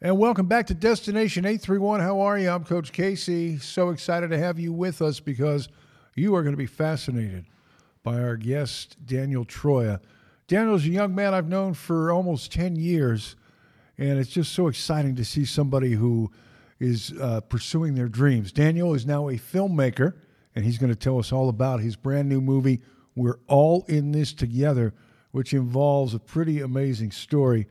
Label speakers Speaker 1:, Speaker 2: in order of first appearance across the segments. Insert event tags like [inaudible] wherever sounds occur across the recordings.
Speaker 1: And welcome back to Destination 831. How are you? I'm Coach Casey. So excited to have you with us because you are going to be fascinated by our guest, Daniel Troia. Daniel's a young man I've known for almost 10 years, and it's just so exciting to see somebody who is uh, pursuing their dreams. Daniel is now a filmmaker, and he's going to tell us all about his brand new movie, We're All in This Together, which involves a pretty amazing story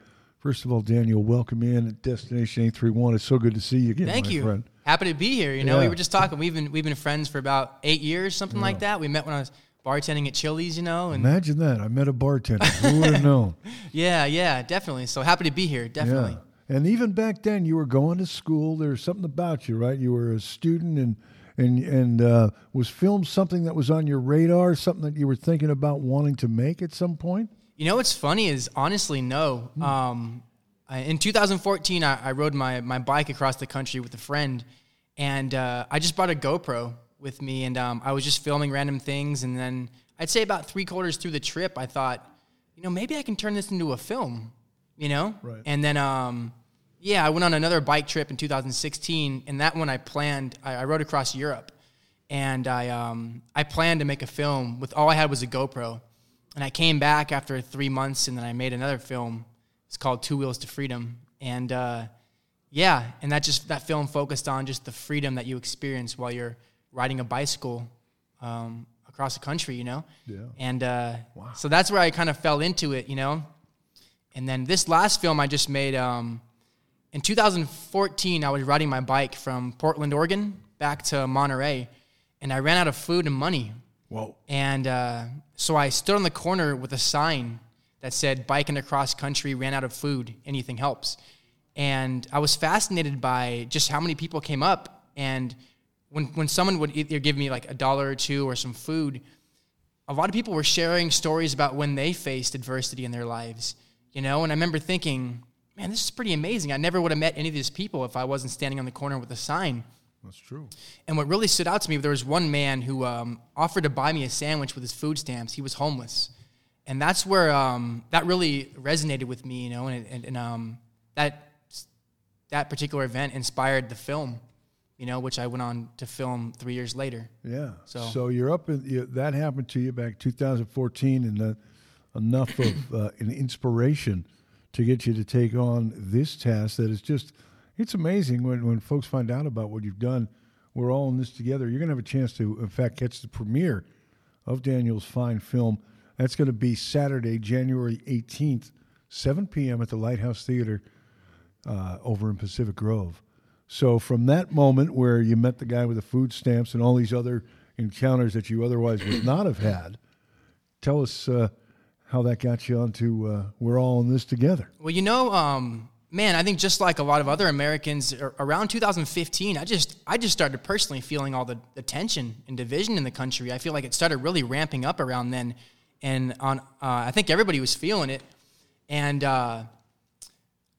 Speaker 1: First of all, Daniel, welcome in at Destination 831. It's so good to see you again.
Speaker 2: Thank you.
Speaker 1: Friend.
Speaker 2: Happy to be here. You know, yeah. we were just talking. We've been we've been friends for about eight years, something yeah. like that. We met when I was bartending at Chili's, you know.
Speaker 1: And Imagine that. I met a bartender. Who would have [laughs] known?
Speaker 2: yeah, yeah, definitely. So happy to be here, definitely.
Speaker 1: Yeah. And even back then, you were going to school. There was something about you, right? You were a student, and and and uh, was film something that was on your radar, something that you were thinking about wanting to make at some point.
Speaker 2: You know what's funny is honestly no. Hmm. In 2014, I, I, rode my my bike across the country with a friend, and uh, I just brought a GoPro with me, and um, I was just filming random things. And then I'd say about three quarters through the trip, I thought, you know, maybe I can turn this into a film, you know.
Speaker 1: Right.
Speaker 2: And then, um, yeah, I went on another bike trip in 2016, and that one I planned. I, I rode across Europe, and I um, I planned to make a film with all I had was a GoPro. And I came back after three months, and then I made another film. It's called Two Wheels to Freedom, and uh, yeah, and that just that film focused on just the freedom that you experience while you're riding a bicycle um, across the country, you know.
Speaker 1: Yeah.
Speaker 2: And uh, wow. so that's where I kind of fell into it, you know. And then this last film I just made um, in 2014, I was riding my bike from Portland, Oregon, back to Monterey, and I ran out of food and money.
Speaker 1: Whoa.
Speaker 2: And uh, so I stood on the corner with a sign that said, biking across country, ran out of food, anything helps. And I was fascinated by just how many people came up. And when, when someone would either give me like a dollar or two or some food, a lot of people were sharing stories about when they faced adversity in their lives, you know? And I remember thinking, man, this is pretty amazing. I never would have met any of these people if I wasn't standing on the corner with a sign.
Speaker 1: That's true.
Speaker 2: And what really stood out to me, there was one man who um, offered to buy me a sandwich with his food stamps. He was homeless, and that's where um, that really resonated with me, you know. And, and, and um, that that particular event inspired the film, you know, which I went on to film three years later.
Speaker 1: Yeah. So, so you're up. In, you, that happened to you back 2014, and uh, enough of [coughs] uh, an inspiration to get you to take on this task that is just it's amazing when, when folks find out about what you've done. We're all in this together. You're going to have a chance to, in fact, catch the premiere of Daniel's fine film. That's going to be Saturday, January 18th, 7 p.m. at the Lighthouse Theater uh, over in Pacific Grove. So, from that moment where you met the guy with the food stamps and all these other encounters that you otherwise would not have had, tell us uh, how that got you onto uh, We're All in This Together.
Speaker 2: Well, you know, um, man, I think just like a lot of other Americans, around 2015, I just I just started personally feeling all the, the tension and division in the country. I feel like it started really ramping up around then, and on uh, I think everybody was feeling it, and uh,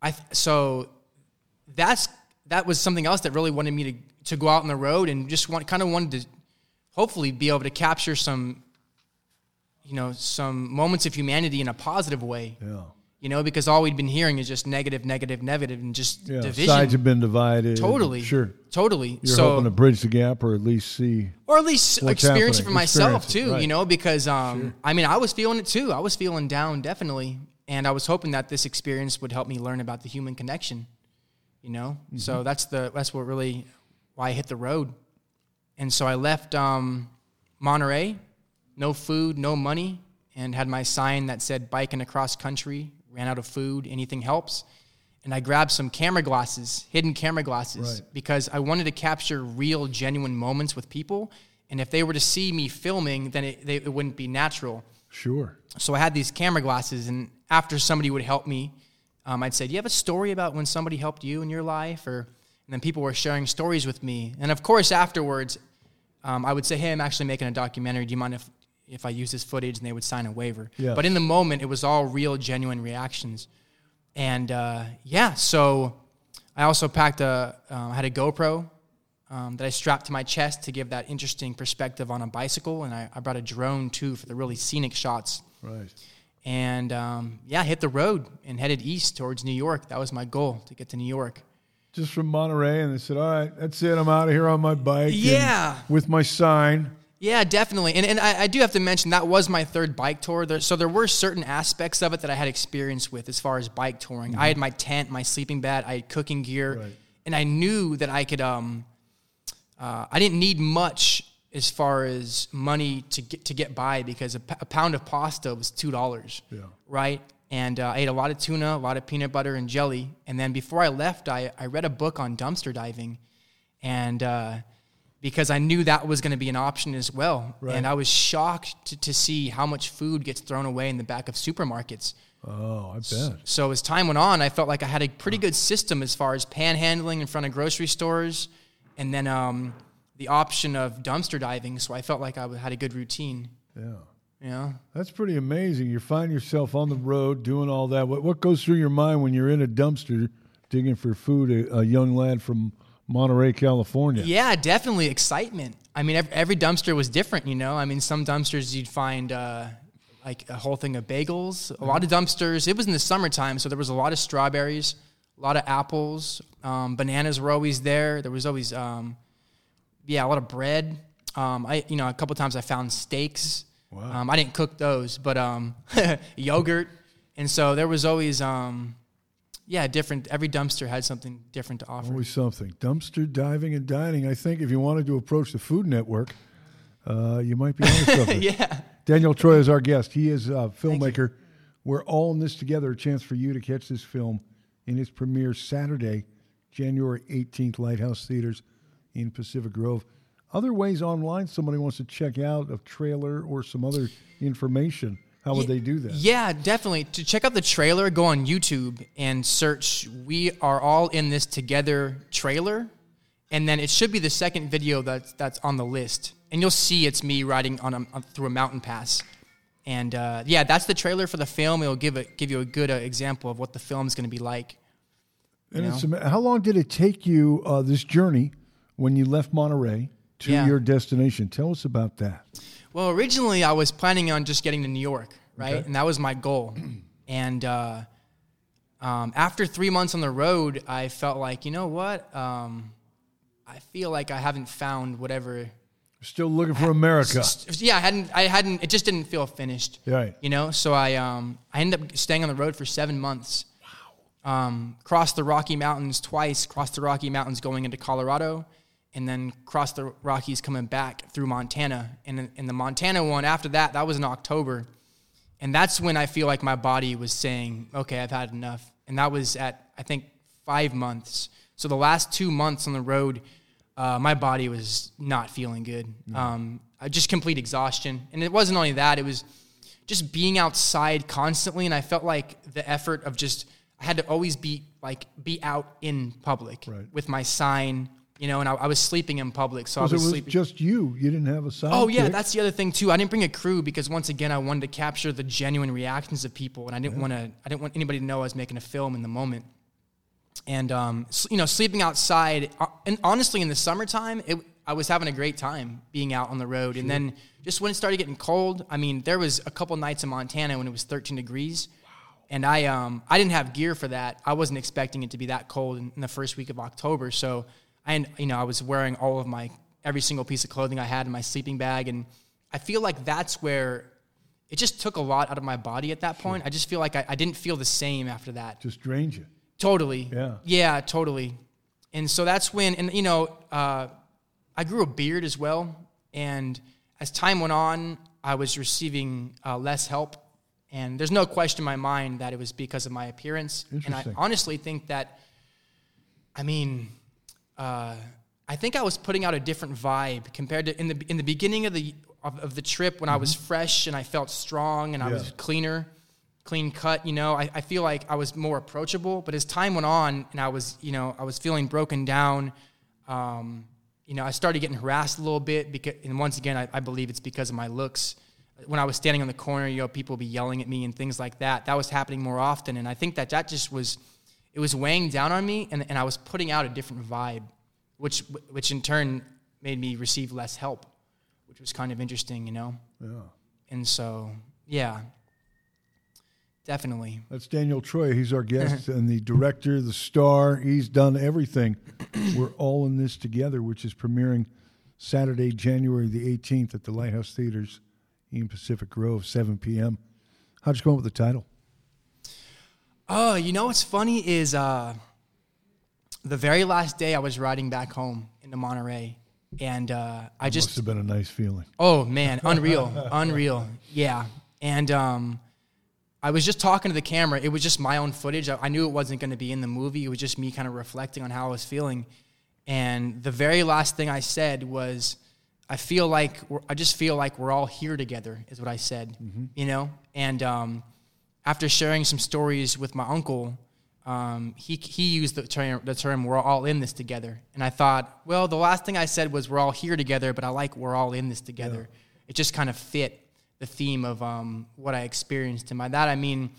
Speaker 2: I so that's that was something else that really wanted me to to go out on the road and just want kind of wanted to hopefully be able to capture some you know some moments of humanity in a positive way.
Speaker 1: Yeah
Speaker 2: you know, because all we'd been hearing is just negative, negative, negative, and just
Speaker 1: yeah,
Speaker 2: division.
Speaker 1: Sides have been divided.
Speaker 2: Totally,
Speaker 1: sure,
Speaker 2: totally.
Speaker 1: You're
Speaker 2: so,
Speaker 1: hoping to bridge the gap, or at least see,
Speaker 2: or at least experience happening. it for myself too.
Speaker 1: Right.
Speaker 2: You know, because um, sure. I mean, I was feeling it too. I was feeling down, definitely, and I was hoping that this experience would help me learn about the human connection. You know, mm-hmm. so that's the that's what really why I hit the road, and so I left um, Monterey, no food, no money, and had my sign that said "biking across country." Ran out of food, anything helps. And I grabbed some camera glasses, hidden camera glasses,
Speaker 1: right.
Speaker 2: because I wanted to capture real, genuine moments with people. And if they were to see me filming, then it, they, it wouldn't be natural.
Speaker 1: Sure.
Speaker 2: So I had these camera glasses, and after somebody would help me, um, I'd say, "Do you have a story about when somebody helped you in your life?" Or and then people were sharing stories with me. And of course, afterwards, um, I would say, "Hey, I'm actually making a documentary. Do you mind if if I use this footage and they would sign a waiver.
Speaker 1: Yes.
Speaker 2: But in the moment, it was all real, genuine reactions. And uh, yeah, so I also packed a, uh, I had a GoPro um, that I strapped to my chest to give that interesting perspective on a bicycle. And I, I brought a drone too for the really scenic shots.
Speaker 1: Right.
Speaker 2: and um, yeah, hit the road and headed east towards New York. That was my goal to get to New York.
Speaker 1: Just from Monterey, and they said, "All right, that's it. I'm out of here on my bike."
Speaker 2: Yeah.
Speaker 1: with my sign.
Speaker 2: Yeah, definitely. And, and I, I do have to mention that was my third bike tour. There, so there were certain aspects of it that I had experience with as far as bike touring. I had my tent, my sleeping bag, I had cooking gear,
Speaker 1: Mm-hmm. Right.
Speaker 2: and I knew that I could. Um, uh, I didn't need much as far as money to get to get by because a, p- a pound of pasta was two dollars.
Speaker 1: Yeah.
Speaker 2: Right. And uh, I ate a lot of tuna, a lot of peanut butter and jelly. And then before I left, I, I read a book on dumpster diving, and uh, because I knew that was going to be an option as well.
Speaker 1: Right.
Speaker 2: And I was shocked to, to see how much food gets thrown away in the back of supermarkets.
Speaker 1: Oh, I bet.
Speaker 2: So as time went on, I felt like I had a pretty good system as far as panhandling in front of grocery stores, and then um, the option of dumpster diving. So I felt like I had a good routine.
Speaker 1: Yeah.
Speaker 2: Yeah.
Speaker 1: That's pretty amazing. You find yourself on the road doing all that. What, what goes through your mind when you're in a dumpster digging for food? A, a young lad from Monterey, California.
Speaker 2: Yeah, definitely excitement. I mean, every, every dumpster was different, you know. I mean, some dumpsters you'd find uh, like a whole thing of bagels. A lot of dumpsters. It was in the summertime, so there was a lot of strawberries, a lot of apples. Um, bananas were always there. There was always, um, yeah, a lot of bread. Um, I, you know, a couple times I found steaks.
Speaker 1: Wow.
Speaker 2: Um, I didn't cook those, but um, [laughs] yogurt. And so there was always, um, yeah, different. Every dumpster had something different to offer.
Speaker 1: Always something. Dumpster diving and dining. I think if you wanted to approach the Food Network, uh, you might be onto [laughs] something.
Speaker 2: yeah.
Speaker 1: Daniel Troy is our guest. He is a filmmaker. We're all in this together. A chance for you to catch this film in its premiere Saturday, January 18th, Lighthouse Theaters in Pacific Grove. Other ways online, somebody wants to check out a trailer or some other information. How would they do that?
Speaker 2: Yeah, definitely. To check out the trailer, go on YouTube and search "We Are All in This Together" trailer, and then it should be the second video that's that's on the list, and you'll see it's me riding on a, through a mountain pass. And uh, yeah, that's the trailer for the film. It'll give a, give you a good uh, example of what the film is going to be like.
Speaker 1: And
Speaker 2: you
Speaker 1: it's, how long did it take you, uh, this journey, when you left Monterey to
Speaker 2: Yeah.
Speaker 1: your destination? Tell us about that.
Speaker 2: Well, originally I was planning on just getting to New York, right?
Speaker 1: Okay.
Speaker 2: And that was my goal. [clears throat] and uh, um, after three months on the road, I felt like, you know what? Um, I feel like I haven't found whatever.
Speaker 1: Still looking for America. [laughs]
Speaker 2: Yeah, I hadn't. I hadn't. It just didn't feel finished.
Speaker 1: Right.
Speaker 2: You know. So I um I ended up staying on the road for seven months. Wow. Um, crossed the Rocky Mountains twice. Crossed the Rocky Mountains going into Colorado, and then crossed the Rockies coming back through Montana. And in the Montana one after that, that was in October, and that's when I feel like my body was saying, "Okay, I've had enough." And that was at I think five months. So the last two months on the road, uh, my body was not feeling good. Um, I just complete exhaustion, and it wasn't only that; it was just being outside constantly, and I felt like the effort of just I had to always be like be out in public
Speaker 1: Right.
Speaker 2: with my sign, you know, and I, I was sleeping in public, so I was,
Speaker 1: it was
Speaker 2: sleeping.
Speaker 1: just you. You didn't have a sidekick.
Speaker 2: Oh yeah, that's the other thing too. I didn't bring a crew because once again I wanted to capture the genuine reactions of people, and I didn't want to. I didn't want anybody to know I was making a film in the moment. And um, you know, sleeping outside, uh, and honestly, in the summertime, it, I was having a great time being out on the road. And then just when it started getting cold, I mean, there was a couple nights in Montana when it was 13 degrees, and I um, I didn't have gear for that. I wasn't expecting it to be that cold in, in the first week of October, so I you know I was wearing all of my every single piece of clothing I had in my sleeping bag, and I feel like that's where it just took a lot out of my body at that point. I just feel like I, I didn't feel the same after that.
Speaker 1: Just drained you.
Speaker 2: Totally.
Speaker 1: Yeah.
Speaker 2: Yeah, totally. And so that's when, and you know, uh, I grew a beard as well. And as time went on, I was receiving uh, less help. And there's no question in my mind that it was because of my appearance. And I honestly think that, I mean, uh, I think I was putting out a different vibe compared to in the in the beginning of the of, of the trip when I was fresh and I felt strong and I
Speaker 1: Mm-hmm.
Speaker 2: Was cleaner, clean cut. You know, I, I feel like I was more approachable. But as time went on and I was you know I was feeling broken down, um, you know I started getting harassed a little bit because and once again I, I believe it's because of my looks. When I was standing on the corner, you know, people would be yelling at me and things like that. That was happening more often, and I think that that just was it was weighing down on me, and, and I was putting out a different vibe, which which in turn made me receive less help, which was kind of interesting, you know.
Speaker 1: Yeah.
Speaker 2: And so, yeah, definitely.
Speaker 1: That's Daniel Troy. He's our guest [laughs] and the director, the star. He's done everything. We're all in this together, which is premiering Saturday, January the 18th at the Lighthouse Theaters in Pacific Grove, 7 p.m. How'd you come up with the title?
Speaker 2: Oh, you know what's funny is uh, the very last day I was riding back home into Monterey, and uh, I just
Speaker 1: Must have been a nice feeling.
Speaker 2: Oh man, [laughs] unreal, unreal. Yeah, and um, I was just talking to the camera. It was just my own footage. I, I knew it wasn't going to be in the movie. It was just me kind of reflecting on how I was feeling. And the very last thing I said was, "I feel like we're, I just feel like we're all here together." Is what I said. You know, and um, after sharing some stories with my uncle, um, he he used the term the term "we're all in this together," and I thought, well, the last thing I said was "we're all here together," but I like "we're all in this together." It just kind of fit the theme of um, what I experienced, and by that I mean,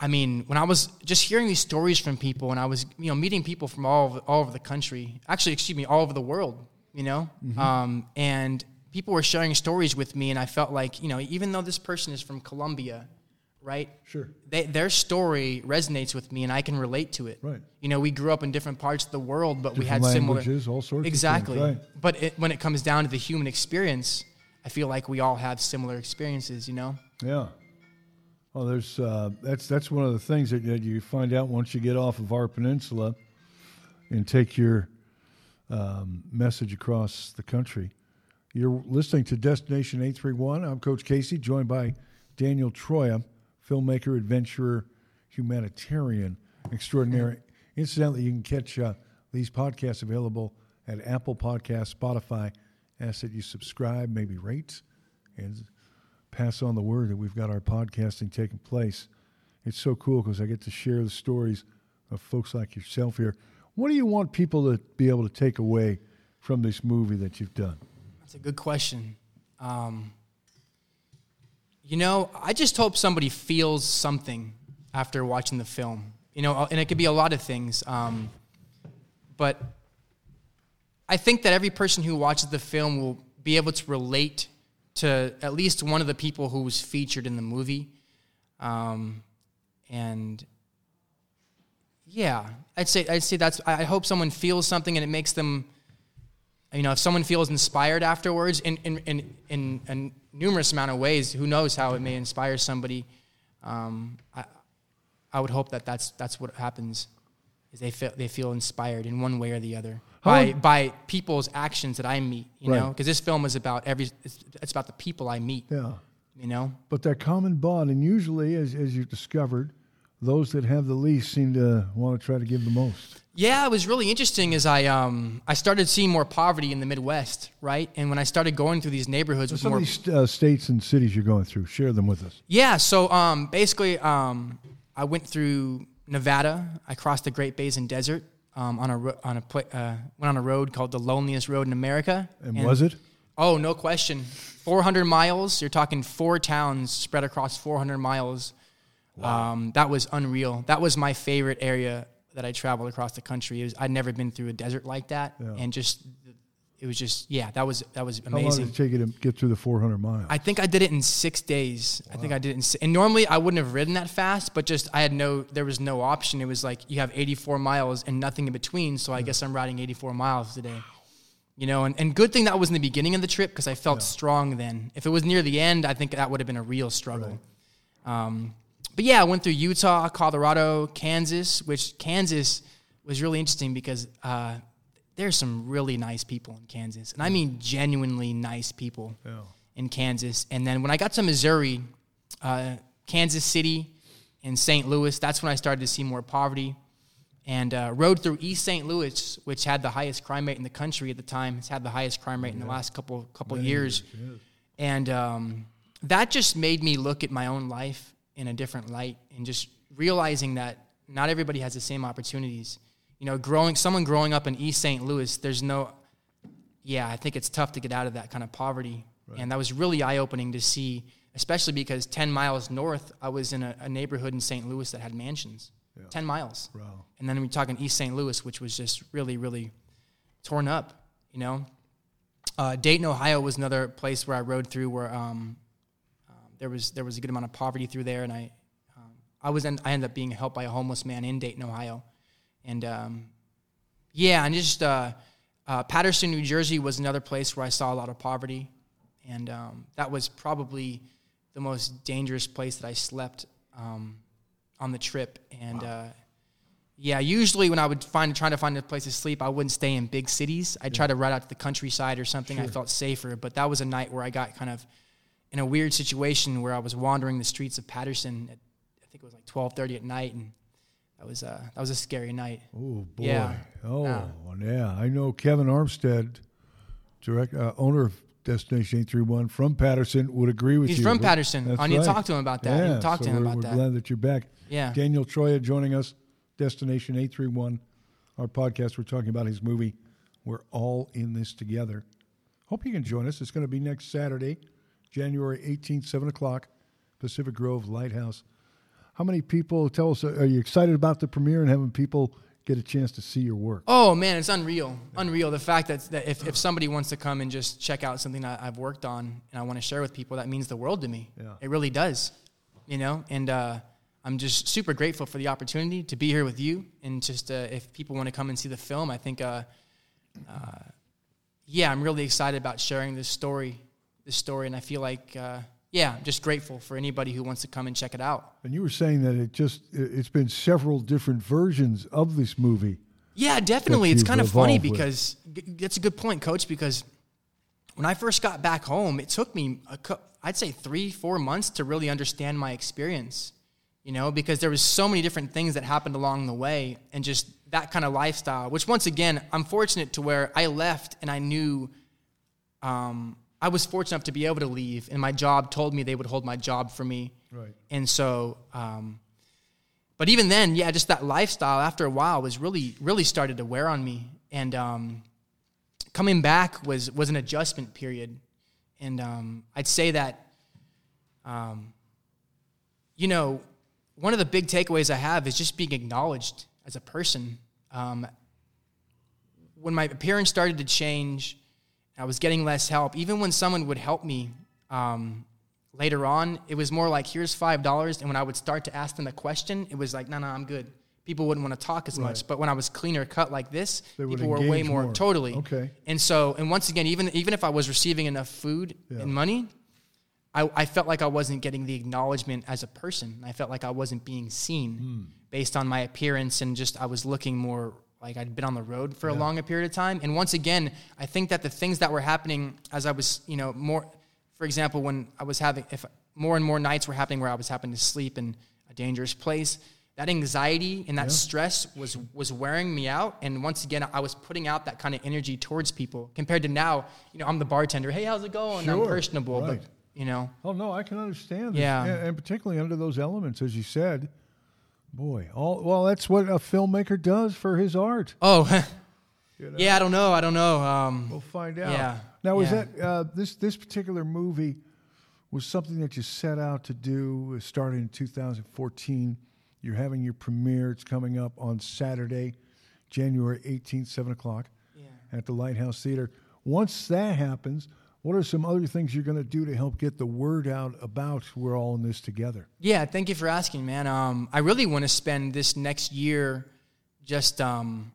Speaker 2: I mean when I was just hearing these stories from people, and I was you know meeting people from all over, all over the country, actually, excuse me, all over the world, you know, um, and people were sharing stories with me, and I felt like you know even though this person is from Colombia, right?
Speaker 1: Sure.
Speaker 2: they, their story resonates with me and I can relate to it.
Speaker 1: Right.
Speaker 2: You know, we grew up in different parts of the world, but we
Speaker 1: Different
Speaker 2: had similar
Speaker 1: languages, all sorts of things,
Speaker 2: exactly.
Speaker 1: right.
Speaker 2: But it, when it comes down to the human experience, I feel like we all have similar experiences. You know.
Speaker 1: Yeah. Well, there's uh, that's that's one of the things that, that you find out once you get off of our peninsula and take your um, message across the country. You're listening to Destination 831. I'm Coach Casey, joined by Daniel Troya, filmmaker, adventurer, humanitarian extraordinary. Incidentally, you can catch uh, these podcasts available at Apple Podcasts, Spotify. Ask that you subscribe, maybe rate, and pass on the word that we've got our podcasting taking place. It's so cool because I get to share the stories of folks like yourself here. What do you want people to be able to take away from this movie that you've done?
Speaker 2: That's a good question. Um, you know, I just hope somebody feels something after watching the film. You know, and it could be a lot of things. Um, but I think that every person who watches the film will be able to relate to at least one of the people who was featured in the movie. Um, and yeah, I'd say I'd say that's. I hope someone feels something and it makes them you know, if someone feels inspired afterwards and and and in a numerous amount of ways, who knows how it may inspire somebody. Um, I, I would hope that that's, that's what happens is they feel, they feel inspired in one way or the other
Speaker 1: How
Speaker 2: by, by people's actions that I meet, you know, because this film is about every, it's, it's about the people I meet,
Speaker 1: Yeah.
Speaker 2: you know?
Speaker 1: But that common bond, and usually, as, as you've discovered, those that have the least seem to want to try to give the most.
Speaker 2: Yeah, it was really interesting as I um I started seeing more poverty in the Midwest, right? And when I started going through these neighborhoods with
Speaker 1: Some
Speaker 2: more
Speaker 1: of these uh, states and cities you're going through, share them with us.
Speaker 2: Yeah, so um, basically, um, I went through Nevada. I crossed the Great Basin Desert um, on a ro- on a pla- uh, went on a road called the loneliest road in America.
Speaker 1: And, was it?
Speaker 2: Oh, no question. 400 miles. You're talking four towns spread across 400 miles. Um, that was unreal. That was my favorite area that I traveled across the country. It was, I'd never been through a desert like that,
Speaker 1: Yeah.
Speaker 2: and just it was just yeah, that was that was
Speaker 1: How long
Speaker 2: amazing.
Speaker 1: did it take you to get through the 400 miles?
Speaker 2: I think I did it in six days. I think I did it in six. And normally I wouldn't have ridden that fast, but just I had no, there was no option. It was like you have 84 miles and nothing in between. So I guess I'm riding 84 miles today. You know, and, and good thing that was in the beginning of the trip because I felt strong then. If it was near the end, I think that would have been a real struggle. Um, but yeah, I went through Utah, Colorado, Kansas, which Kansas was really interesting because uh, there's some really nice people in Kansas. And I mean genuinely nice people
Speaker 1: Yeah.
Speaker 2: in Kansas. And then when I got to Missouri, uh, Kansas City, and St. Louis, that's when I started to see more poverty. And uh, rode through East St. Louis, which had the highest crime rate in the country at the time. It's had the highest crime rate in the last couple couple years. And um, that just made me look at my own life in a different light and just realizing that not everybody has the same opportunities. You know, growing someone growing up in East St. Louis, there's no yeah, I think it's tough to get out of that kind of poverty. And that was really eye opening to see, especially because 10 miles north, I was in a, a neighborhood in St. Louis that had mansions. 10 miles.
Speaker 1: Wow.
Speaker 2: And then we're talking East St. Louis, which was just really, really torn up, you know? Uh, Dayton, Ohio was another place where I rode through where um, there, was, there was a good amount of poverty through there. And I, um, I was en- I ended up being helped by a homeless man in Dayton, Ohio, and um, yeah, and just uh, uh, Paterson, New Jersey was another place where I saw a lot of poverty, and um, that was probably the most dangerous place that I slept um, on the trip. And uh, yeah, usually when I would find trying to find a place to sleep, I wouldn't stay in big cities. I'd try to ride out to the countryside or something. I felt safer. But that was a night where I got kind of in a weird situation where I was wandering the streets of Paterson. At, I think it was like twelve thirty at night, and that was uh, that was a scary night.
Speaker 1: Oh boy.
Speaker 2: Yeah.
Speaker 1: Oh
Speaker 2: Yeah.
Speaker 1: yeah. I know Kevin Armstead, direct uh, owner of Destination Eight Three One from Paterson, would agree with
Speaker 2: He's
Speaker 1: you. He's
Speaker 2: from
Speaker 1: Paterson.
Speaker 2: I need to talk to him about that. I need
Speaker 1: Yeah,
Speaker 2: to talk
Speaker 1: so
Speaker 2: to him about
Speaker 1: we're
Speaker 2: that.
Speaker 1: glad that you're back.
Speaker 2: Yeah.
Speaker 1: Daniel Troya joining us, Destination 831, our podcast. We're talking about his movie, We're All in This Together. Hope you can join us. It's going to be next Saturday, January 18th, 7 o'clock, Pacific Grove Lighthouse. How many people, tell us, are you excited about the premiere and having people get a chance to see your work?
Speaker 2: Oh man, it's unreal, unreal. The fact that, that if, if somebody wants to come and just check out something that I've worked on and I want to share with people, that means the world to me.
Speaker 1: Yeah.
Speaker 2: It really does, you know. And uh, I'm just super grateful for the opportunity to be here with you. And just uh, if people want to come and see the film, I think, uh, uh, yeah, I'm really excited about sharing this story, this story, and I feel like, uh, yeah, I'm just grateful for anybody who wants to come and check it out.
Speaker 1: And you were saying that it just, it- it's been several different versions of this movie.
Speaker 2: Yeah, definitely. It's kind of funny
Speaker 1: with.
Speaker 2: because that's a good point, Coach. Because when I first got back home, it took me, a cou- I'd say three, four months to really understand my experience. You know, because there was so many different things that happened along the way, and just that kind of lifestyle. Which, once again, I'm fortunate to where I left and I knew. Um, I was fortunate enough to be able to leave, and my job told me they would hold my job for me.
Speaker 1: Right.
Speaker 2: And so, um, but even then, yeah, just that lifestyle after a while was really, really started to wear on me. And um, coming back was was an adjustment period. And um, I'd say that, um, you know, one of the big takeaways I have is just being acknowledged as a person. Um, when my appearance started to change, I was getting less help. Even when someone would help me um, later on, it was more like, here's $5. And when I would start to ask them a question, it was like, no, no, I'm good. People wouldn't want to talk as much. But when I was cleaner cut like this,
Speaker 1: They
Speaker 2: people were way more,
Speaker 1: more.
Speaker 2: totally.
Speaker 1: Okay.
Speaker 2: And so, and once again, even even if I was receiving enough food
Speaker 1: Yeah.
Speaker 2: and money, I, I felt like I wasn't getting the acknowledgement as a person. I felt like I wasn't being seen
Speaker 1: Hmm.
Speaker 2: based on my appearance and just I was looking more like I'd been on the road for a longer period of time. And once again, I think that the things that were happening as I was, you know, more, for example, when I was having, if more and more nights were happening where I was having to sleep in a dangerous place, that anxiety and that stress was was wearing me out. And once again, I was putting out that kind of energy towards people compared to now. You know, I'm the bartender. Hey, how's it going? I'm personable,
Speaker 1: right.
Speaker 2: but you know,
Speaker 1: Oh no, I can understand. This.
Speaker 2: Yeah.
Speaker 1: and, and particularly under those elements, as you said. Boy, all well, that's what a filmmaker does for his art.
Speaker 2: oh, [laughs]
Speaker 1: you know?
Speaker 2: yeah, I don't know, I don't know. Um,
Speaker 1: We'll find out.
Speaker 2: Yeah,
Speaker 1: Now, was
Speaker 2: yeah.
Speaker 1: that uh, this this particular movie was something that you set out to do? It started in 2014. You're having your premiere. It's coming up on Saturday, January 18th, seven o'clock, at the Lighthouse Theater. Once that happens, what are some other things you're going to do to help get the word out about we're all in this together?
Speaker 2: Yeah, thank you for asking, man. Um, I really want to spend this next year just um,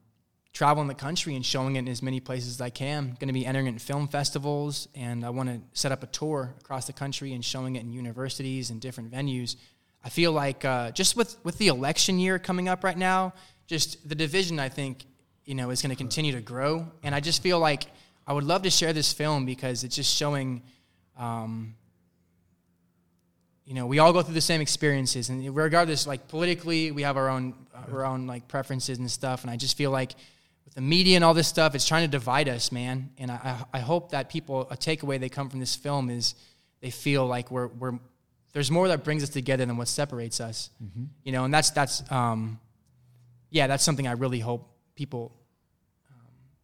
Speaker 2: traveling the country and showing it in as many places as I can. Going to be entering it in film festivals, and I want to set up a tour across the country and showing it in universities and different venues. I feel like uh, just with with the election year coming up right now, just the division I think you know is going to continue to grow, and I just feel like I would love to share this film because it's just showing. Um, you know, we all go through the same experiences, and regardless, like politically, we have our own our own like preferences and stuff. And I just feel like with the media and all this stuff, it's trying to divide us, man. And I I hope that people a takeaway they come from this film is they feel like we're we're there's more that brings us together than what separates us. You know, and that's that's um, yeah, that's something I really hope people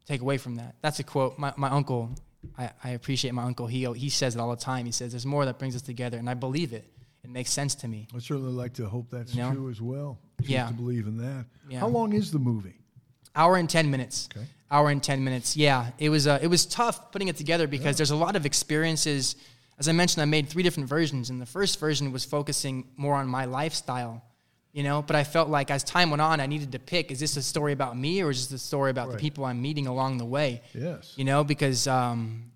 Speaker 2: take away from that. That's a quote. My my uncle. I, I appreciate my uncle. He he says it all the time. He says, "There's more that brings us together," and I believe it. It makes sense to me.
Speaker 1: I certainly like to hope that's
Speaker 2: You know?
Speaker 1: true as well. Choose
Speaker 2: Yeah.
Speaker 1: to believe in that.
Speaker 2: Yeah.
Speaker 1: How long is the movie?
Speaker 2: Hour and ten minutes.
Speaker 1: Okay.
Speaker 2: Hour and ten minutes. Yeah, it was uh, it was tough putting it together because there's a lot of experiences. As I mentioned, I made three different versions, and the first version was focusing more on my lifestyle, you know. But I felt like as time went on, I needed to pick: is this a story about me, or is this a story about
Speaker 1: Right.
Speaker 2: the people I'm meeting along the way?
Speaker 1: Yes.
Speaker 2: You know, because um,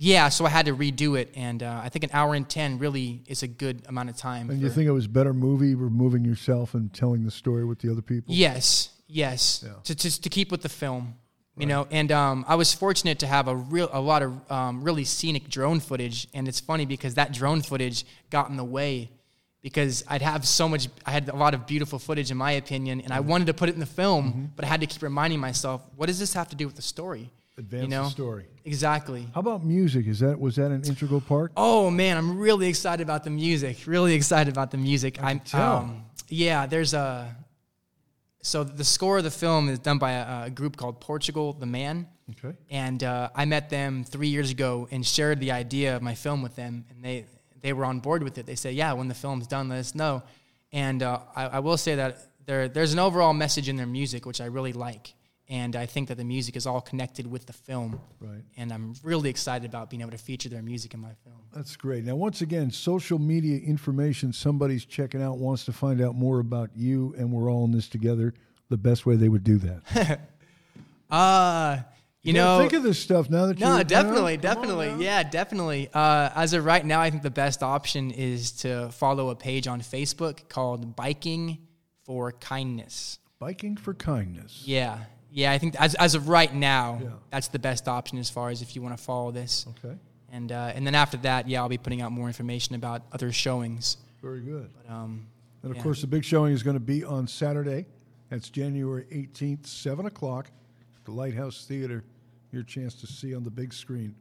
Speaker 2: yeah, so I had to redo it, and uh, I think an hour and ten really is a good amount of time.
Speaker 1: And you think it was better movie removing yourself and telling the story with the other people?
Speaker 2: Yes, yes.
Speaker 1: Yeah.
Speaker 2: To, to to keep with the film, you know. And um, I was fortunate to have a real a lot of um, really scenic drone footage, and it's funny because that drone footage got in the way because I'd have so much. I had a lot of beautiful footage, in my opinion, and I
Speaker 1: Mm-hmm.
Speaker 2: wanted to put it in the film, but I had to keep reminding myself, what does this have to do with the story?
Speaker 1: Advance
Speaker 2: you know,
Speaker 1: the story.
Speaker 2: exactly.
Speaker 1: How about music? Is that was that an integral part?
Speaker 2: Oh man, I'm really excited about the music. Really excited about the music. I'm
Speaker 1: tell.
Speaker 2: um yeah, there's a so the score of the film is done by a, a group called Portugal the Man.
Speaker 1: Okay.
Speaker 2: And uh, I met them three years ago and shared the idea of my film with them, and they they were on board with it. They said, "Yeah, when the film's done, let us know." And uh, I, I will say that there there's an overall message in their music which I really like, and I think that the music is all connected with the film.
Speaker 1: Right.
Speaker 2: And I'm really excited about being able to feature their music in my film.
Speaker 1: That's great. Now, once again, social media information somebody's checking out wants to find out more about you, and we're all in this together. The best way they would do that. [laughs]
Speaker 2: Uh, you
Speaker 1: Yeah,
Speaker 2: know,
Speaker 1: think of this stuff now that
Speaker 2: no,
Speaker 1: you're
Speaker 2: definitely,
Speaker 1: now, come
Speaker 2: definitely, yeah, definitely. Uh, as of right now, I think the best option is to follow a page on Facebook called Biking for Kindness.
Speaker 1: Biking for kindness.
Speaker 2: Yeah, yeah, I think as as of right now,
Speaker 1: Yeah.
Speaker 2: that's the best option as far as if you want to follow this.
Speaker 1: Okay.
Speaker 2: And uh, and then after that, yeah, I'll be putting out more information about other showings.
Speaker 1: Very good.
Speaker 2: But um,
Speaker 1: And of
Speaker 2: Yeah.
Speaker 1: course, the big showing is going to be on Saturday. That's January 18th, 7 o'clock, at the Lighthouse Theater. Your chance to see on the big screen.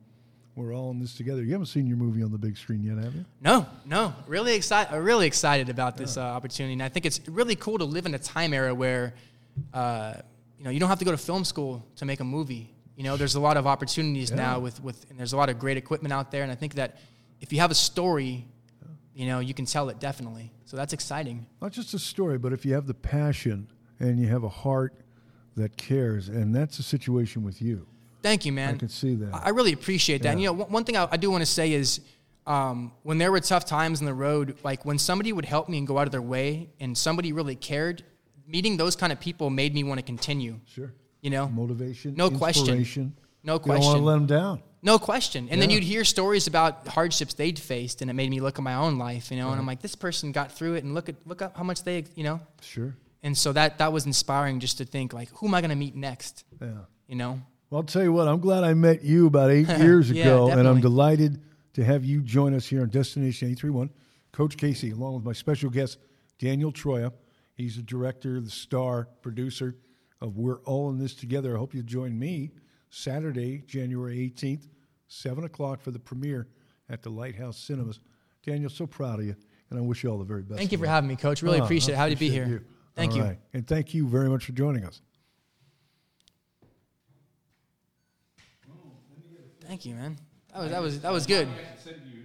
Speaker 1: We're all in this together. You haven't seen your movie on the big screen yet, have you?
Speaker 2: No, no, really excited. Really excited about this uh, opportunity, and I think it's really cool to live in a time era where, uh, you know, you don't have to go to film school to make a movie. You know, there's a lot of opportunities
Speaker 1: Yeah.
Speaker 2: now with with, and there's a lot of great equipment out there, and I think that if you have a story, you know, you can tell it definitely. So that's exciting.
Speaker 1: Not just a story, but if you have the passion and you have a heart that cares, and that's the situation with you.
Speaker 2: Thank you, man.
Speaker 1: I can see that.
Speaker 2: I really appreciate that. And, you know, one, thing I, I do want to say is um, when there were tough times in the road, like when somebody would help me and go out of their way and somebody really cared, meeting those kind of people made me want to continue.
Speaker 1: Sure.
Speaker 2: You know,
Speaker 1: Motivation,
Speaker 2: No question. No
Speaker 1: You don't want to
Speaker 2: question.
Speaker 1: let them down.
Speaker 2: no question. And then you'd hear stories about hardships they'd faced, and it made me look at my own life. You know, and I'm like, this person got through it, and look at look up how much they, you know.
Speaker 1: Sure.
Speaker 2: And so that that was inspiring, just to think like, who am I going to meet next?
Speaker 1: Yeah.
Speaker 2: You know.
Speaker 1: Well, I'll tell you what, I'm glad I met you about eight [laughs] years
Speaker 2: Yeah,
Speaker 1: ago, and I'm delighted to have you join us here on Destination 831. Coach Casey, along with my special guest, Daniel Troya. He's the director, the star, producer of We're All in This Together. I hope you join me Saturday, January 18th, 7 o'clock for the premiere at the Lighthouse Cinemas. Daniel, so proud of you, and I wish you all the very best.
Speaker 2: Thank you for having me, Coach. Really
Speaker 1: Oh,
Speaker 2: appreciate it. Happy to be here.
Speaker 1: you.
Speaker 2: Thank
Speaker 1: All
Speaker 2: you.
Speaker 1: right. And thank you very much for joining us.
Speaker 2: Thank you, man. That was that was that was good.
Speaker 3: send you